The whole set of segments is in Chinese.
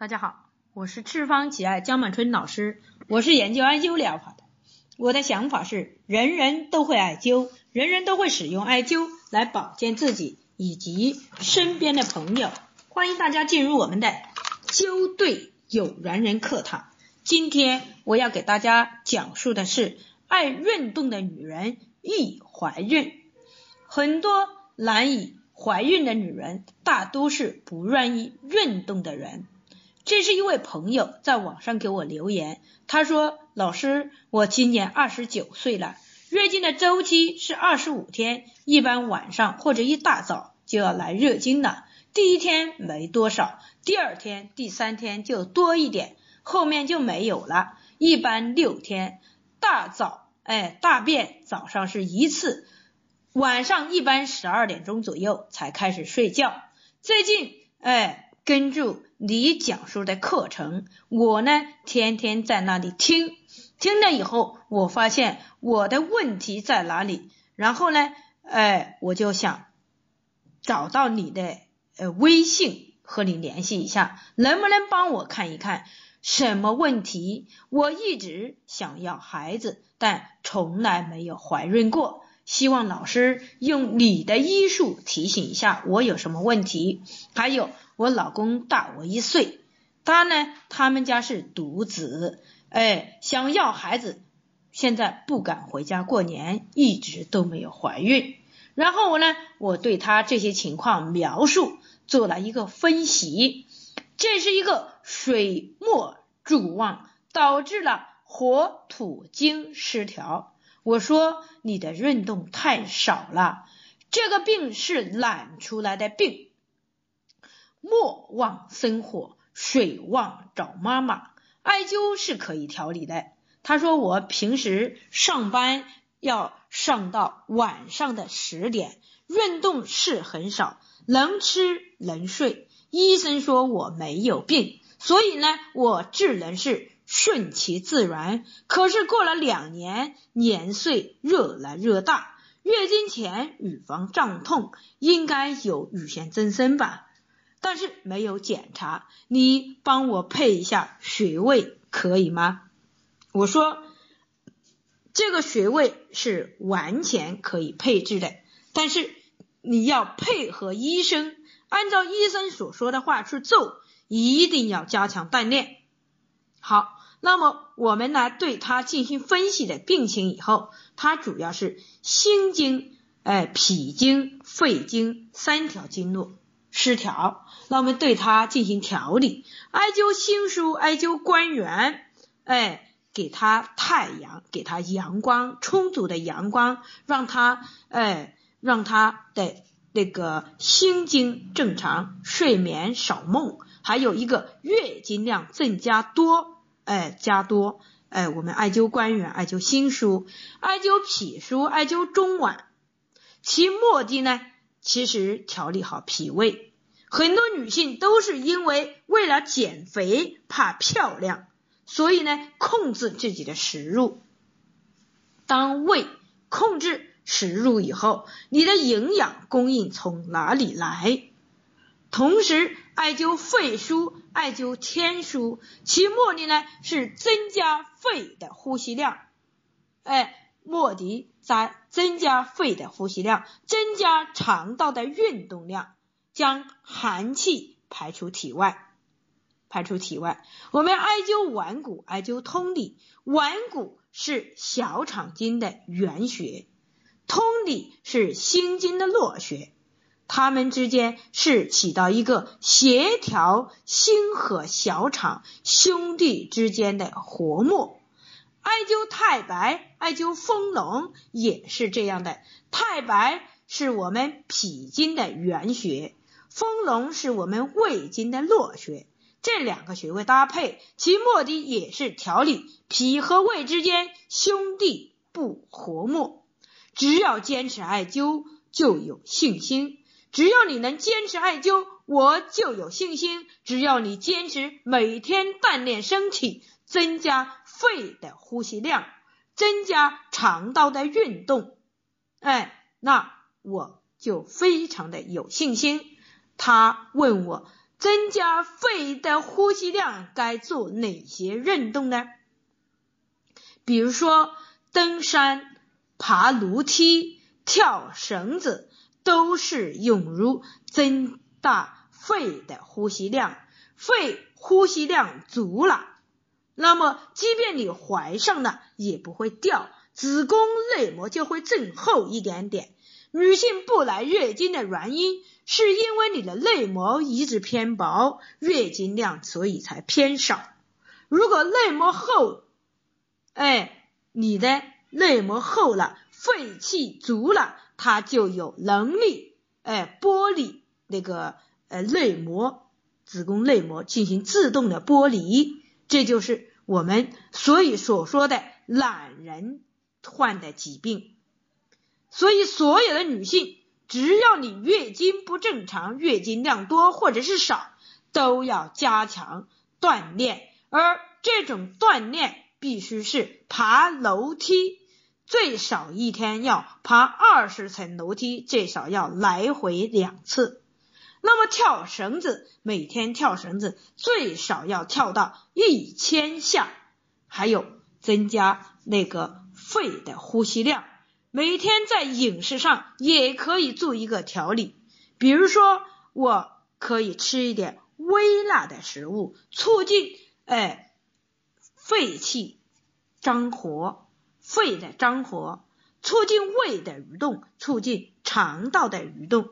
大家好，我是赤方奇艾江满春老师，我是研究艾灸疗法的。我的想法是，人人都会艾灸，人人都会使用艾灸来保健自己以及身边的朋友。欢迎大家进入我们的灸对有缘人课堂。今天我要给大家讲述的是，爱运动的女人易怀孕。很多难以怀孕的女人，大都是不愿意运动的人。这是一位朋友在网上给我留言，他说：“老师，我今年二十九岁了，月经的周期是二十五天，一般晚上或者一大早就要来月经了。第一天没多少，第二天、第三天就多一点，后面就没有了。一般六天，大早哎大便早上是一次，晚上一般十二点钟左右才开始睡觉。最近哎。”根据你讲述的课程，我呢天天在那里听，听了以后，我发现我的问题在哪里，然后呢，哎，我就想找到你的呃微信和你联系一下，能不能帮我看一看什么问题？我一直想要孩子，但从来没有怀孕过，希望老师用你的医术提醒一下我有什么问题，还有。我老公大我一岁，他呢，他们家是独子，哎，想要孩子，现在不敢回家过年，一直都没有怀孕。然后我呢，我对他这些情况描述，做了一个分析，这是一个水没主旺，导致了火土金失调。我说你的运动太少了，这个病是懒出来的病。莫忘生火，水旺找妈妈。艾灸是可以调理的。他说我平时上班要上到晚上的十点，运动是很少，能吃能睡。医生说我没有病，所以呢，我只能是顺其自然。可是过了两年，年岁越来越大，月经前乳房胀痛，应该有乳腺增生吧？但是没有检查，你帮我配一下穴位可以吗？我说这个穴位是完全可以配置的，但是你要配合医生，按照医生所说的话去做，一定要加强锻炼。好，那么我们来对他进行分析的病情以后，他主要是心经、哎脾经、肺经三条经络。失调，那我们对它进行调理，艾灸心腧，艾灸关元，哎，给它太阳，给它阳光，充足的阳光，让它，哎，让它的那个心经正常，睡眠少梦，还有一个月经量增加多，哎，加多，哎，我们艾灸关元，艾灸心腧，艾灸脾腧，艾灸中脘，其目的呢？其实调理好脾胃，很多女性都是因为为了减肥怕漂亮，所以呢控制自己的食入。当胃控制食入以后，你的营养供应从哪里来？同时，艾灸肺腧、艾灸天枢，其目的呢是增加肺的呼吸量。哎。莫迪在增加肺的呼吸量，增加肠道的运动量，将寒气排出体外，排出体外。我们艾灸腕骨，艾灸通里，腕骨是小肠经的原穴，通里是心经的络穴，它们之间是起到一个协调心和小肠兄弟之间的活络。艾灸太白，艾灸丰隆也是这样的。太白是我们脾经的原穴，丰隆是我们胃经的络穴。这两个穴位搭配，其目的也是调理脾和胃之间兄弟不和睦。只要坚持艾灸，就有信心。只要你能坚持艾灸，我就有信心。只要你坚持每天锻炼身体。增加肺的呼吸量，增加肠道的运动，哎，那我就非常的有信心。他问我增加肺的呼吸量该做哪些运动呢？比如说登山、爬楼梯、跳绳子，都是涌入增大肺的呼吸量。肺呼吸量足了，那么即便你怀上了也不会掉，子宫内膜就会增厚一点点。女性不来月经的原因，是因为你的内膜一直偏薄，月经量所以才偏少。如果内膜厚，哎，你的内膜厚了，肺气足了，它就有能力哎剥离那个呃内膜，子宫内膜进行自动的剥离，这就是我们所以所说的懒人患的疾病。所以，所有的女性，只要你月经不正常、月经量多或者是少，都要加强锻炼。而这种锻炼必须是爬楼梯，最少一天要爬二十层楼梯，最少要来回两次。那么跳绳子，每天跳绳子最少要跳到一千下。还有增加那个肺的呼吸量。每天在饮食上也可以做一个调理，比如说我可以吃一点微辣的食物，促进哎肺气张活，肺的张活，促进胃的蠕动，促进肠道的蠕动。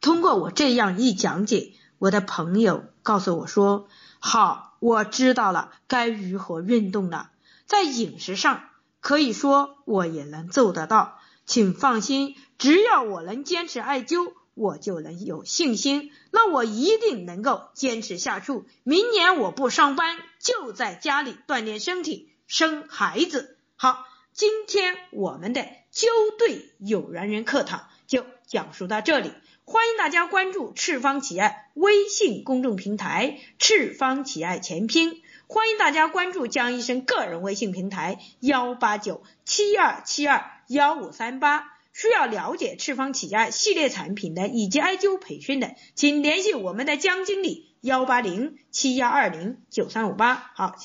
通过我这样一讲解，我的朋友告诉我说：“好，我知道了该如何运动了，在饮食上。”可以说我也能做得到，请放心，只要我能坚持艾灸，我就能有信心，那我一定能够坚持下去。明年我不上班，就在家里锻炼身体，生孩子。好，今天我们的灸对有缘人课堂就讲述到这里，欢迎大家关注赤方企业微信公众平台“赤方企业全拼”。欢迎大家关注江医生个人微信平台幺八九七二七二幺五三八。需要了解赤方企业系列产品的以及艾灸培训的，请联系我们的江经理幺八零七幺二零九三五八。好，谢。